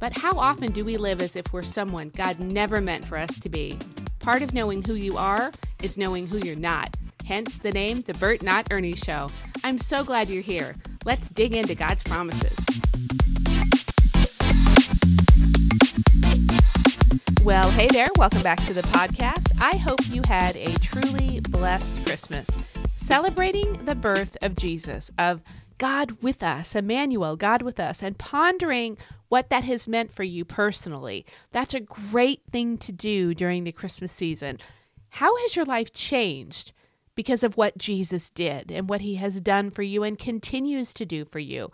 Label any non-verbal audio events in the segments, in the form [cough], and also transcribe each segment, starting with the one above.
But how often do we live as if we're someone God never meant for us to be? Part of knowing who you are is knowing who you're not. Hence the name The Burt Not Ernie Show. I'm so glad you're here. Let's dig into God's promises. Well, hey there. Welcome back to the podcast. I hope you had a truly blessed Christmas, celebrating the birth of Jesus, of God with us, Emmanuel, God with us, and pondering what that has meant for you personally. That's a great thing to do during the Christmas season. How has your life changed because of what Jesus did and what he has done for you and continues to do for you?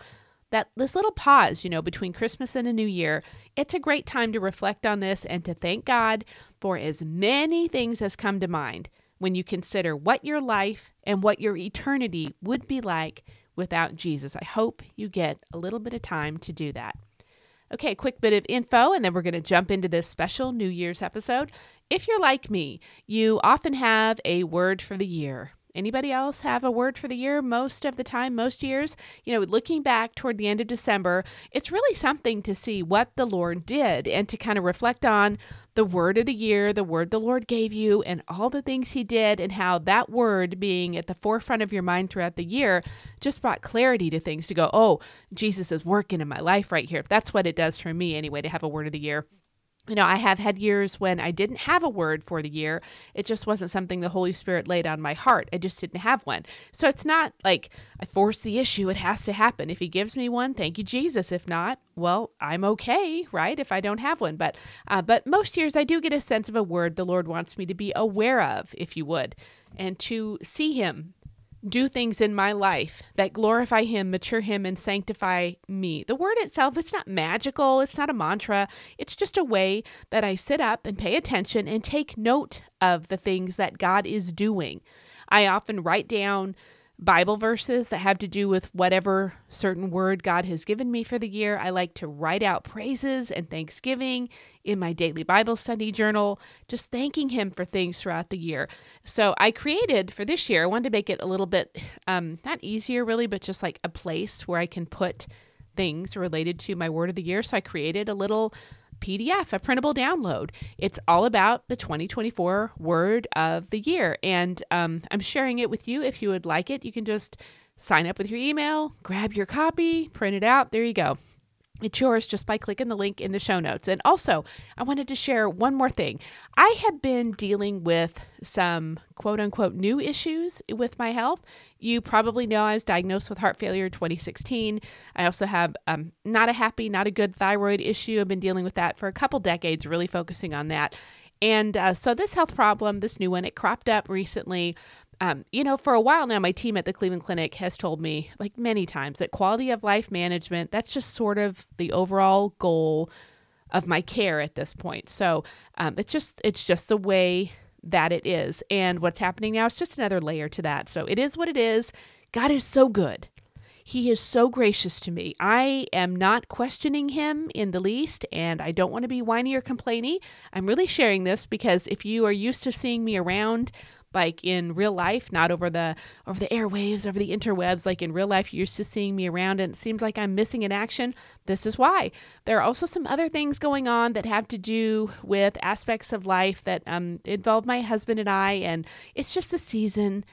That this little pause, you know, between Christmas and a new year, it's a great time to reflect on this and to thank God for as many things as come to mind when you consider what your life and what your eternity would be like without Jesus. I hope you get a little bit of time to do that. Okay, quick bit of info, and then we're going to jump into this special New Year's episode. If you're like me, you often have a word for the year. Anybody else have a word for the year most of the time, most years? You know, looking back toward the end of December, it's really something to see what the Lord did and to kind of reflect on the word of the year, the word the Lord gave you, and all the things He did, and how that word being at the forefront of your mind throughout the year just brought clarity to things to go, oh, Jesus is working in my life right here. That's what it does for me anyway, to have a word of the year you know, I have had years when I didn't have a word for the year. It just wasn't something the Holy Spirit laid on my heart. I just didn't have one. So it's not like I force the issue. It has to happen. If He gives me one, thank you, Jesus. If not, well, I'm okay, right? If I don't have one. But, uh, but most years I do get a sense of a word the Lord wants me to be aware of, if you would, and to see Him do things in my life that glorify him, mature him, and sanctify me. The word itself, it's not magical, it's not a mantra. It's just a way that I sit up and pay attention and take note of the things that God is doing. I often write down Bible verses that have to do with whatever certain word God has given me for the year. I like to write out praises and thanksgiving in my daily Bible study journal, just thanking Him for things throughout the year. So I created for this year, I wanted to make it a little bit, um, not easier really, but just like a place where I can put things related to my word of the year. So I created a little PDF, a printable download. It's all about the 2024 word of the year. And um, I'm sharing it with you. If you would like it, you can just sign up with your email, grab your copy, print it out. There you go. It's yours just by clicking the link in the show notes. And also, I wanted to share one more thing. I have been dealing with some quote unquote new issues with my health. You probably know I was diagnosed with heart failure in 2016. I also have um, not a happy, not a good thyroid issue. I've been dealing with that for a couple decades, really focusing on that. And uh, so, this health problem, this new one, it cropped up recently um, you know, for a while now, my team at the Cleveland Clinic has told me, like many times, that quality of life management, that's just sort of the overall goal of my care at this point. So um, it's just it's just the way that it is. And what's happening now is just another layer to that. So it is what it is. God is so good. He is so gracious to me. I am not questioning him in the least, and I don't want to be whiny or complainy. I'm really sharing this because if you are used to seeing me around like in real life, not over the over the airwaves, over the interwebs, like in real life, you're used to seeing me around and it seems like I'm missing in action. This is why. There are also some other things going on that have to do with aspects of life that um, involve my husband and I, and it's just a season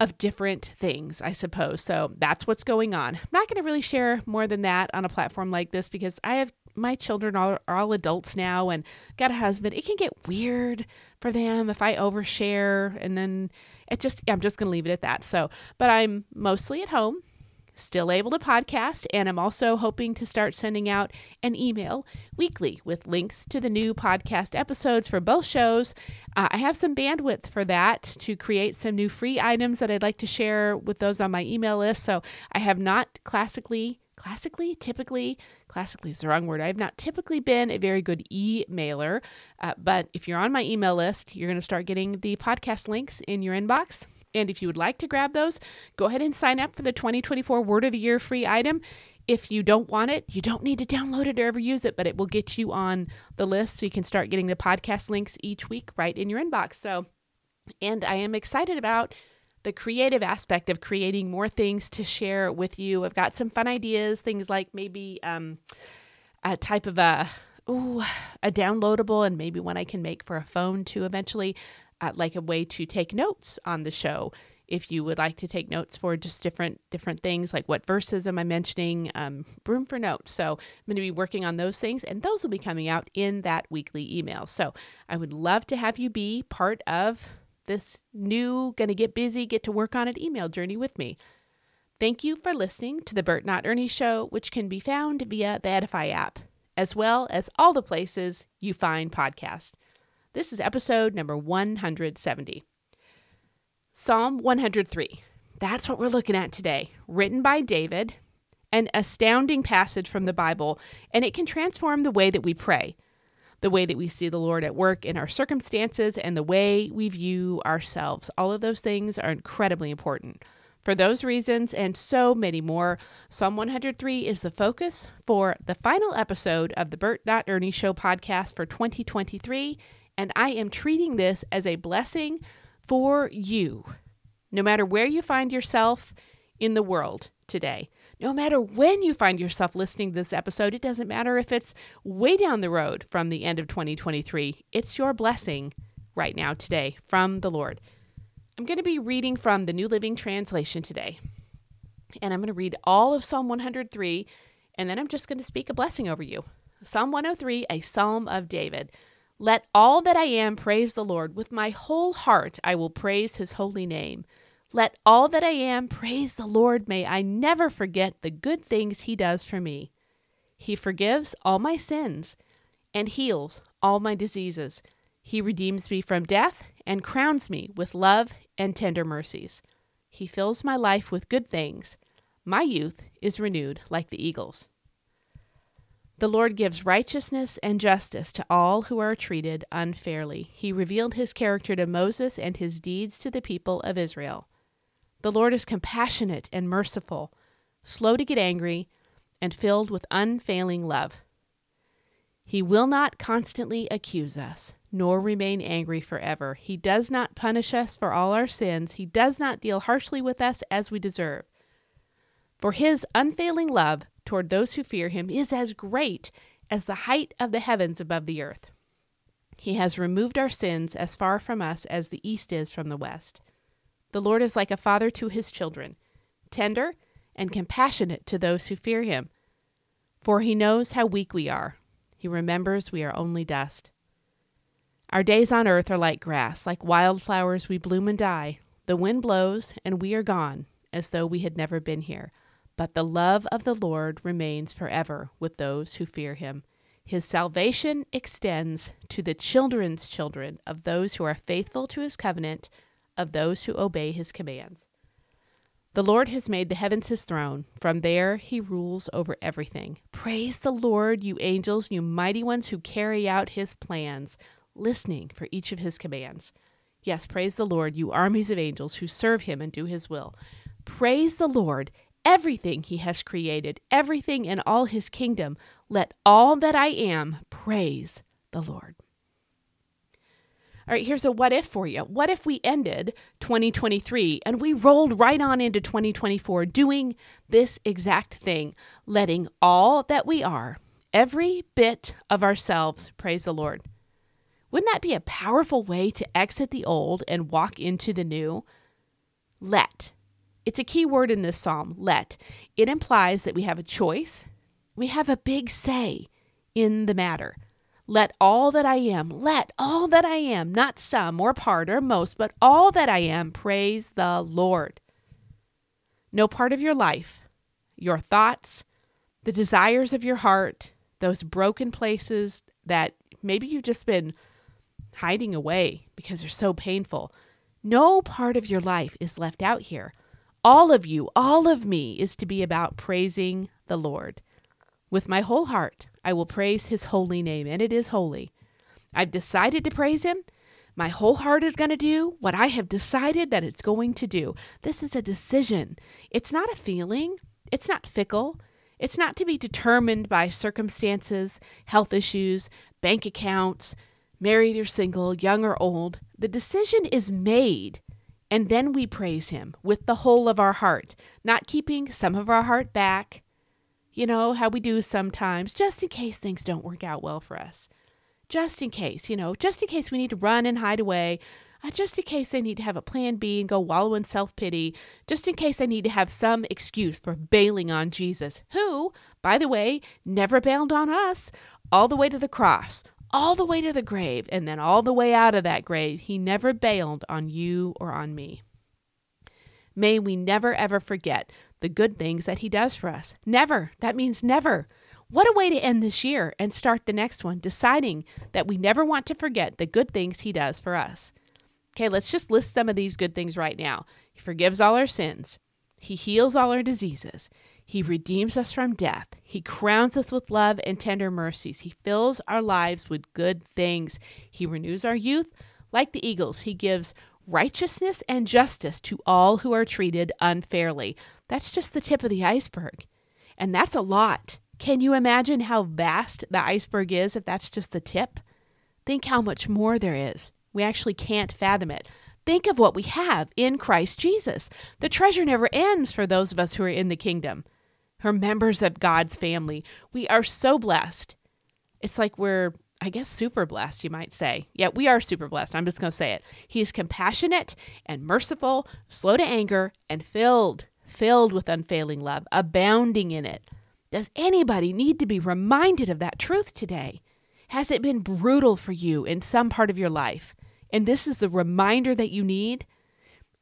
of different things, I suppose. So that's what's going on. I'm not going to really share more than that on a platform like this because I have my children are, are all adults now and got a husband. It can get weird for them if I overshare and then it just I'm just going to leave it at that. So, but I'm mostly at home still able to podcast, and I'm also hoping to start sending out an email weekly with links to the new podcast episodes for both shows. Uh, I have some bandwidth for that to create some new free items that I'd like to share with those on my email list. So I have not classically classically, typically, classically is the wrong word. I have not typically been a very good emailer, uh, but if you're on my email list, you're going to start getting the podcast links in your inbox. And if you would like to grab those, go ahead and sign up for the 2024 Word of the Year free item. If you don't want it, you don't need to download it or ever use it, but it will get you on the list so you can start getting the podcast links each week right in your inbox. So, and I am excited about the creative aspect of creating more things to share with you. I've got some fun ideas, things like maybe um, a type of a ooh, a downloadable and maybe one I can make for a phone too eventually, uh, like a way to take notes on the show. If you would like to take notes for just different different things like what verses am i mentioning um, room for notes. So i'm going to be working on those things and those will be coming out in that weekly email. So i would love to have you be part of this new gonna get busy get to work on it email journey with me thank you for listening to the Burt not ernie show which can be found via the edify app as well as all the places you find podcasts this is episode number 170 Psalm 103. That's what we're looking at today. Written by David, an astounding passage from the Bible, and it can transform the way that we pray, the way that we see the Lord at work in our circumstances, and the way we view ourselves. All of those things are incredibly important. For those reasons and so many more, Psalm 103 is the focus for the final episode of the Burt Not Ernie Show podcast for 2023, and I am treating this as a blessing for you, no matter where you find yourself in the world today. No matter when you find yourself listening to this episode, it doesn't matter if it's way down the road from the end of 2023. It's your blessing right now, today, from the Lord. I'm going to be reading from the New Living Translation today. And I'm going to read all of Psalm 103, and then I'm just going to speak a blessing over you. Psalm 103, a psalm of David. Let all that I am praise the Lord. With my whole heart I will praise his holy name. Let all that I am praise the Lord. May I never forget the good things he does for me. He forgives all my sins and heals all my diseases. He redeems me from death and crowns me with love and tender mercies. He fills my life with good things. My youth is renewed like the eagles. The Lord gives righteousness and justice to all who are treated unfairly. He revealed his character to Moses and his deeds to the people of Israel. The Lord is compassionate and merciful, slow to get angry, and filled with unfailing love. He will not constantly accuse us, nor remain angry forever. He does not punish us for all our sins. He does not deal harshly with us as we deserve. For his unfailing love toward those who fear him is as great as the height of the heavens above the earth. He has removed our sins as far from us as the east is from the west. The Lord is like a father to his children, tender and compassionate to those who fear him. For he knows how weak we are. He remembers we are only dust. Our days on earth are like grass, like wildflowers we bloom and die. The wind blows, and we are gone, as though we had never been here. But the love of the Lord remains forever with those who fear him. His salvation extends to the children's children of those who are faithful to his covenant, of those who obey his commands. The Lord has made the heavens his throne. From there he rules over everything. Praise the Lord, you angels, you mighty ones who carry out his plans, listening for each of his commands. Yes, praise the Lord, you armies of angels who serve him and do his will. Praise the Lord, everything he has created, everything in all his kingdom. Let all that I am praise the Lord. All right, here's a what if for you. What if we ended 2023 and we rolled right on into 2024 doing this exact thing, letting all that we are, every bit of ourselves, praise the Lord? Wouldn't that be a powerful way to exit the old and walk into the new? Let. It's a key word in this psalm, let. It implies that we have a choice, we have a big say in the matter. Let all that I am, let all that I am, not some or part or most, but all that I am, praise the Lord. No part of your life, your thoughts, the desires of your heart, those broken places that maybe you've just been hiding away because they're so painful. No part of your life is left out here all of you, all of me is to be about praising the Lord. With my whole heart, I will praise his holy name, and it is holy. I've decided to praise him. My whole heart is going to do what I have decided that it's going to do. This is a decision. It's not a feeling, it's not fickle. It's not to be determined by circumstances, health issues, bank accounts, married or single, young or old. The decision is made, and then we praise Him with the whole of our heart, not keeping some of our heart back. You know how we do sometimes, just in case things don't work out well for us. Just in case, you know, just in case we need to run and hide away uh, just in case I need to have a plan B and go wallow in self pity, just in case I need to have some excuse for bailing on Jesus, who, by the way, never bailed on us, all the way to the cross, all the way to the grave, and then all the way out of that grave. He never bailed on you or on me. May we never ever forget the good things that He does for us. Never. That means never. What a way to end this year and start the next one, deciding that we never want to forget the good things He does for us. Okay, let's just list some of these good things right now. He forgives all our sins. He heals all our diseases. He redeems us from death. He crowns us with love and tender mercies. He fills our lives with good things. He renews our youth like the eagles. He gives righteousness and justice to all who are treated unfairly. That's just the tip of the iceberg. And that's a lot. Can you imagine how vast the iceberg is if that's just the tip? Think how much more there is. We actually can't fathom it. Think of what we have in Christ Jesus. The treasure never ends for those of us who are in the kingdom, who are members of God's family. We are so blessed. It's like we're, I guess, super blessed, you might say. Yeah, we are super blessed. I'm just going to say it. He is compassionate and merciful, slow to anger, and filled, filled with unfailing love, abounding in it. Does anybody need to be reminded of that truth today? Has it been brutal for you in some part of your life? and this is the reminder that you need?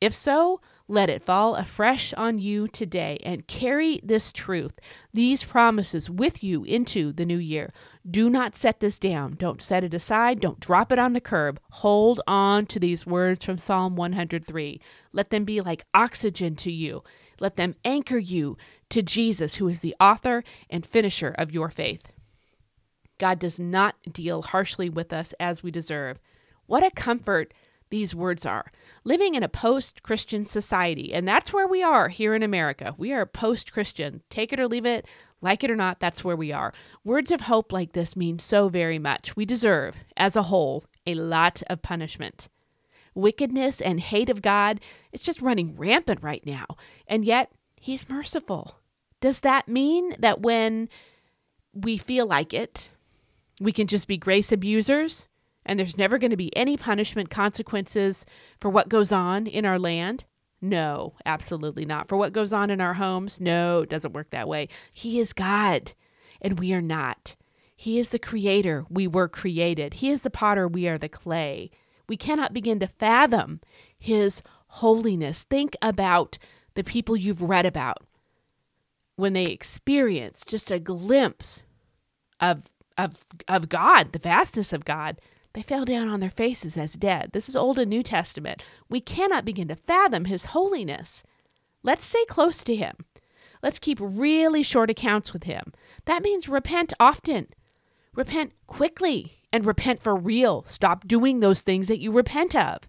If so, let it fall afresh on you today and carry this truth, these promises with you into the new year. Do not set this down. Don't set it aside. Don't drop it on the curb. Hold on to these words from Psalm 103. Let them be like oxygen to you. Let them anchor you to Jesus, who is the author and finisher of your faith. God does not deal harshly with us as we deserve. What a comfort these words are. Living in a post Christian society, and that's where we are here in America. We are post Christian. Take it or leave it, like it or not, that's where we are. Words of hope like this mean so very much. We deserve, as a whole, a lot of punishment. Wickedness and hate of God, it's just running rampant right now. And yet, He's merciful. Does that mean that when we feel like it, we can just be grace abusers? And there's never going to be any punishment consequences for what goes on in our land? No, absolutely not. For what goes on in our homes? No, it doesn't work that way. He is God, and we are not. He is the creator. We were created. He is the potter. We are the clay. We cannot begin to fathom his holiness. Think about the people you've read about when they experience just a glimpse of of of God, the vastness of God. They fell down on their faces as dead. This is Old and New Testament. We cannot begin to fathom his holiness. Let's stay close to him. Let's keep really short accounts with him. That means repent often. Repent quickly and repent for real. Stop doing those things that you repent of.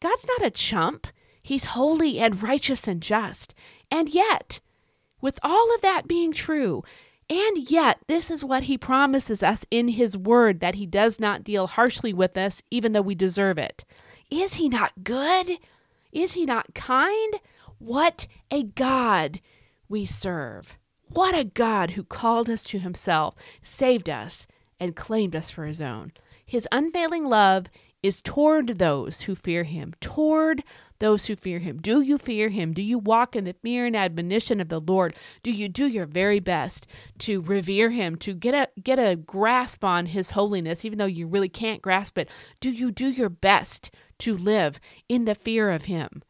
God's not a chump. He's holy and righteous and just. And yet, with all of that being true, and yet, this is what he promises us in his word that he does not deal harshly with us, even though we deserve it. Is he not good? Is he not kind? What a God we serve. What a God who called us to himself, saved us, and claimed us for his own. His unfailing love is toward those who fear him, toward those who fear him. Do you fear him? Do you walk in the fear and admonition of the Lord? Do you do your very best to revere him, to get a get a grasp on his holiness even though you really can't grasp it? Do you do your best to live in the fear of him?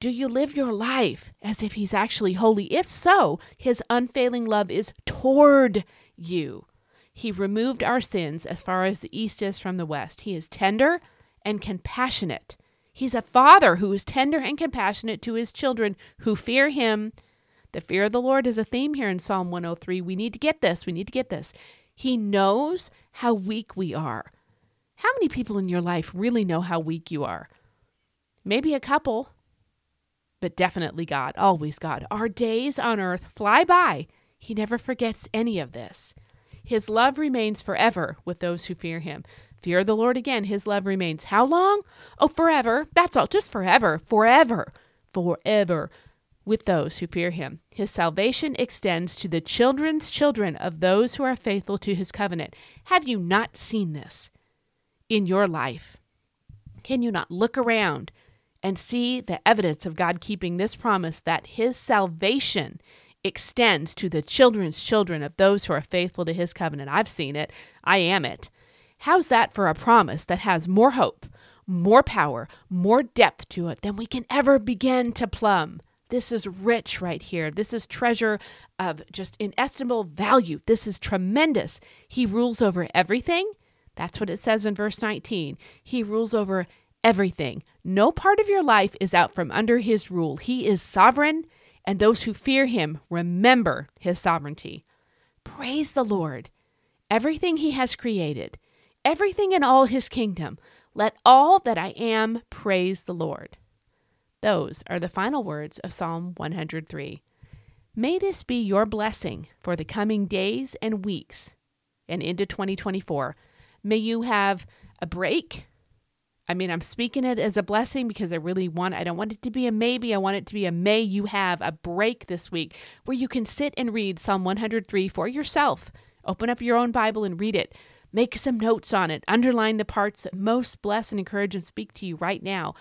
Do you live your life as if he's actually holy? If so, his unfailing love is toward you. He removed our sins as far as the east is from the west. He is tender and compassionate. He's a father who is tender and compassionate to his children who fear him. The fear of the Lord is a theme here in Psalm 103. We need to get this. We need to get this. He knows how weak we are. How many people in your life really know how weak you are? Maybe a couple, but definitely God, always God. Our days on earth fly by. He never forgets any of this. His love remains forever with those who fear him. Fear the Lord again, his love remains. How long? Oh, forever. That's all. Just forever. Forever. Forever with those who fear him. His salvation extends to the children's children of those who are faithful to his covenant. Have you not seen this in your life? Can you not look around and see the evidence of God keeping this promise that his salvation extends to the children's children of those who are faithful to his covenant? I've seen it. I am it. How's that for a promise that has more hope, more power, more depth to it than we can ever begin to plumb? This is rich right here. This is treasure of just inestimable value. This is tremendous. He rules over everything. That's what it says in verse 19. He rules over everything. No part of your life is out from under his rule. He is sovereign, and those who fear him remember his sovereignty. Praise the Lord. Everything he has created, everything in all his kingdom, let all that I am praise the Lord. Those are the final words of Psalm 103. May this be your blessing for the coming days and weeks and into 2024. May you have a break. I mean, I'm speaking it as a blessing because I really want I don't want it to be a maybe. I want it to be a may you have a break this week where you can sit and read Psalm 103 for yourself. Open up your own Bible and read it. Make some notes on it. Underline the parts that most bless and encourage and speak to you right now.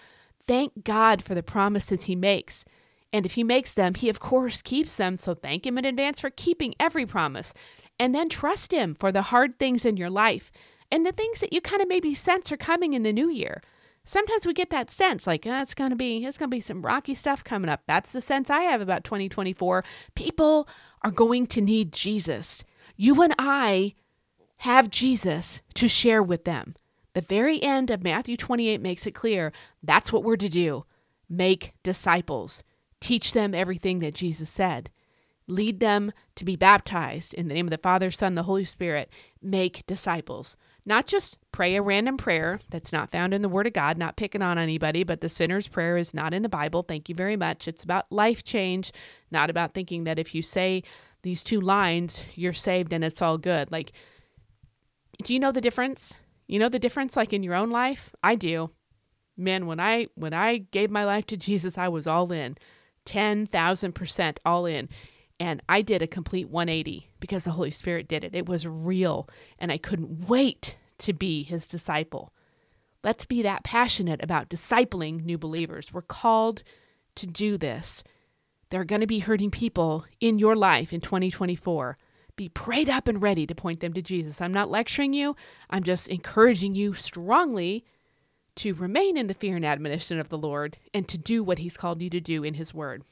Thank God for the promises He makes. And if He makes them, He of course keeps them. So thank Him in advance for keeping every promise. And then trust Him for the hard things in your life and the things that you kind of maybe sense are coming in the new year. Sometimes we get that sense like oh, it's going to be it's going to be some rocky stuff coming up. That's the sense I have about 2024. People are going to need Jesus. You and I have Jesus to share with them. The very end of Matthew 28 makes it clear that's what we're to do make disciples, teach them everything that Jesus said, lead them to be baptized in the name of the Father, Son, the Holy Spirit, make disciples. Not just pray a random prayer that's not found in the Word of God, not picking on anybody, but the sinner's prayer is not in the Bible. Thank you very much. It's about life change, not about thinking that if you say these two lines, you're saved and it's all good. Like, do you know the difference? You know the difference like in your own life? I do. Man, when I when I gave my life to Jesus, I was all in. 10,000% all in. And I did a complete 180 because the Holy Spirit did it. It was real, and I couldn't wait to be his disciple. Let's be that passionate about discipling new believers. We're called to do this. There are going to be hurting people in your life in 2024 be prayed up and ready to point them to Jesus. I'm not lecturing you, I'm just encouraging you strongly to remain in the fear and admonition of the Lord and to do what He's called you to do in His Word.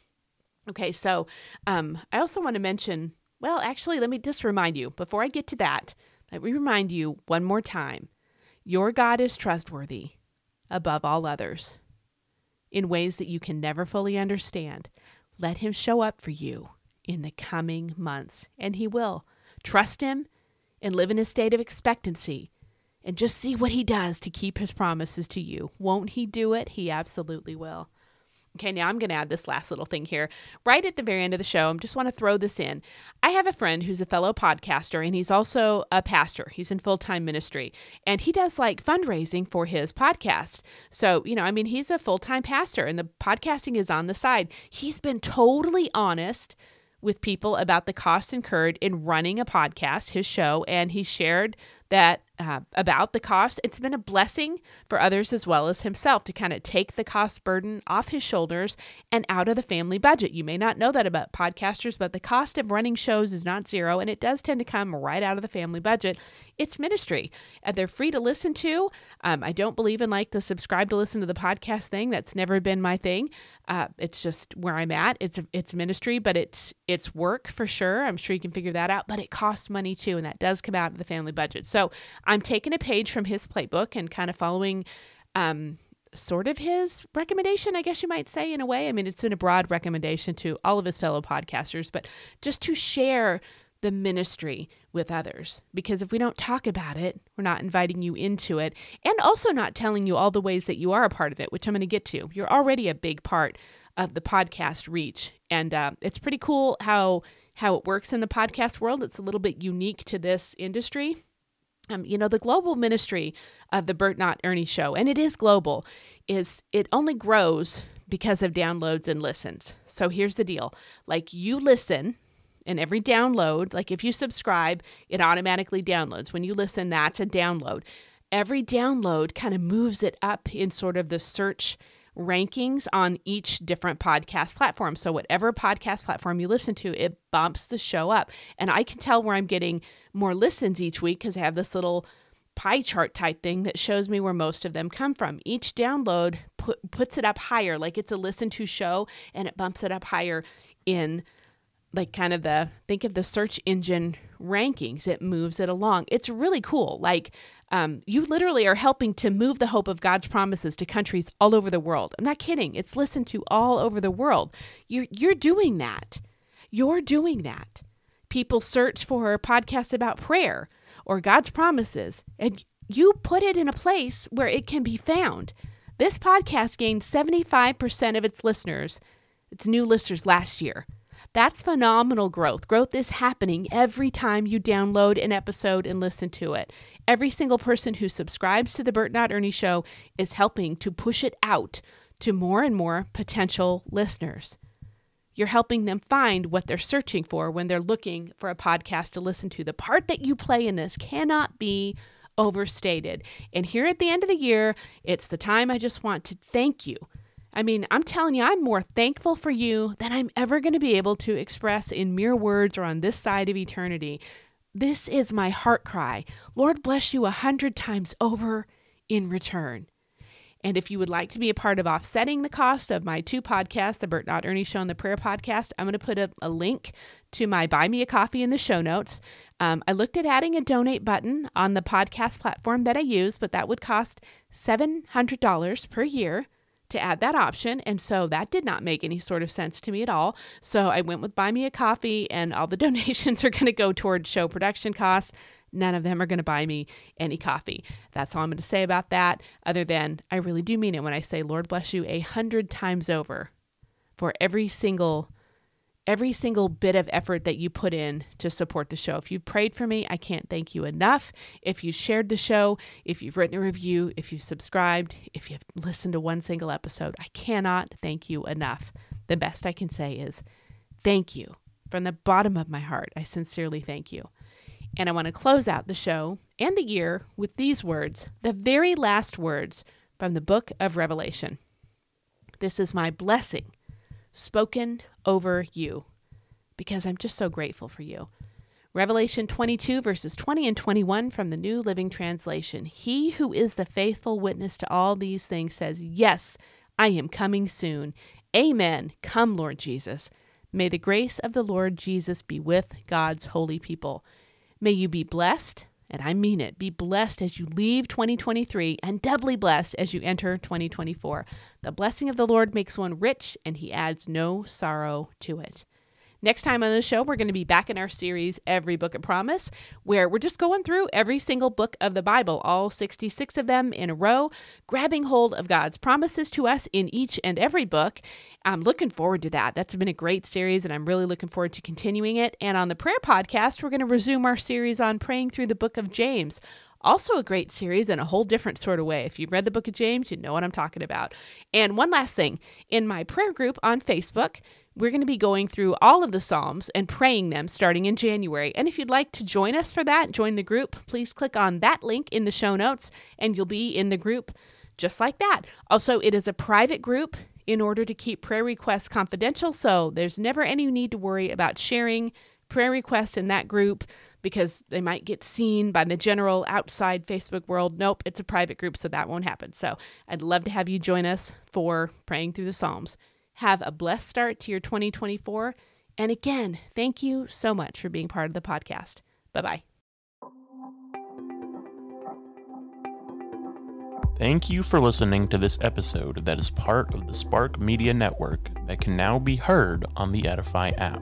Okay, so um, I also want to mention, well, actually, let me just remind you before I get to that, let me remind you one more time your God is trustworthy above all others in ways that you can never fully understand. Let Him show up for you in the coming months, and He will. Trust Him and live in a state of expectancy and just see what He does to keep His promises to you. Won't He do it? He absolutely will. Okay, now I'm going to add this last little thing here. Right at the very end of the show, I just want to throw this in. I have a friend who's a fellow podcaster and he's also a pastor. He's in full time ministry and he does like fundraising for his podcast. So, you know, I mean, he's a full time pastor and the podcasting is on the side. He's been totally honest with people about the costs incurred in running a podcast, his show, and he shared that uh, about the cost. It's been a blessing for others as well as himself to kind of take the cost burden off his shoulders and out of the family budget. You may not know that about podcasters, but the cost of running shows is not zero, and it does tend to come right out of the family budget. It's ministry, and they're free to listen to. Um, I don't believe in like the subscribe to listen to the podcast thing. That's never been my thing. Uh, it's just where I'm at. It's it's ministry, but it's it's work for sure. I'm sure you can figure that out, but it costs money too, and that does come out of the family budget. So I'm taking a page from his playbook and kind of following um, sort of his recommendation, I guess you might say, in a way. I mean, it's been a broad recommendation to all of his fellow podcasters, but just to share the ministry with others. Because if we don't talk about it, we're not inviting you into it and also not telling you all the ways that you are a part of it, which I'm going to get to. You're already a big part of the podcast reach. And uh, it's pretty cool how how it works in the podcast world. It's a little bit unique to this industry. Um, you know, the global ministry of the Burt Not Ernie show, and it is global, is it only grows because of downloads and listens. So here's the deal like you listen and every download, like if you subscribe, it automatically downloads. When you listen, that's a download. Every download kind of moves it up in sort of the search rankings on each different podcast platform. So, whatever podcast platform you listen to, it bumps the show up. And I can tell where I'm getting more listens each week because I have this little pie chart type thing that shows me where most of them come from. Each download put, puts it up higher, like it's a listen to show, and it bumps it up higher in like kind of the think of the search engine rankings it moves it along it's really cool like um, you literally are helping to move the hope of god's promises to countries all over the world. I'm not kidding. It's listened to all over the world. You're, you're doing that. You're doing that. People search for a podcast about prayer or god's promises and you put it in a place where it can be found. This podcast gained 75% of its listeners its new listeners last year that's phenomenal growth. Growth is happening every time you download an episode and listen to it. Every single person who subscribes to the Burt Not Ernie Show is helping to push it out to more and more potential listeners. You're helping them find what they're searching for when they're looking for a podcast to listen to. The part that you play in this cannot be overstated. And here at the end of the year, it's the time I just want to thank you I mean, I'm telling you, I'm more thankful for you than I'm ever going to be able to express in mere words or on this side of eternity. This is my heart cry. Lord bless you a hundred times over in return. And if you would like to be a part of offsetting the cost of my two podcasts, the Burt Not Ernie Show and the Prayer Podcast, I'm going to put a, a link to my Buy Me a Coffee in the show notes. Um, I looked at adding a donate button on the podcast platform that I use, but that would cost $700 per year to add that option. And so that did not make any sort of sense to me at all. So I went with Buy Me a Coffee, and all the [laughs] donations are going to go toward show production costs. None of them are going to buy me any coffee. That's all I'm going to say about that, other than I really do mean it when I say, Lord bless you a hundred times over for every single every single bit of effort that you put in to support the show. If you've prayed for me, I can't thank you enough. If you shared the show, if you've written a review, if you've subscribed, if you've listened to one single episode, I cannot thank you enough. The best I can say is thank you. From the bottom of my heart, I sincerely thank you. And I want to close out the show and the year with these words, the very last words from the book of Revelation. This is my blessing spoken over you because I'm just so grateful for you. Revelation 22, verses 20 and 21 from the New Living Translation. He who is the faithful witness to all these things says, Yes, I am coming soon. Amen. Come, Lord Jesus. May the grace of the Lord Jesus be with God's holy people. May you be blessed and I mean it. Be blessed as you leave 2023 and doubly blessed as you enter 2024. The blessing of the Lord makes one rich, and he adds no sorrow to it. Next time on the show, we're going to be back in our series, Every Book of Promise, where we're just going through every single book of the Bible, all 66 of them in a row, grabbing hold of God's promises to us in each and every book. I'm looking forward to that. That's been a great series, and I'm really looking forward to continuing it. And on the prayer podcast, we're going to resume our series on praying through the book of James. Also, a great series in a whole different sort of way. If you've read the book of James, you know what I'm talking about. And one last thing in my prayer group on Facebook, we're going to be going through all of the Psalms and praying them starting in January. And if you'd like to join us for that, join the group, please click on that link in the show notes and you'll be in the group just like that. Also, it is a private group in order to keep prayer requests confidential, so there's never any need to worry about sharing prayer requests in that group because they might get seen by the general outside Facebook world. Nope, it's a private group, so that won't happen. So I'd love to have you join us for praying through the Psalms. Have a blessed start to your 2024. And again, thank you so much for being part of the podcast. Bye bye. Thank you for listening to this episode that is part of the Spark Media Network that can now be heard on the Edify app.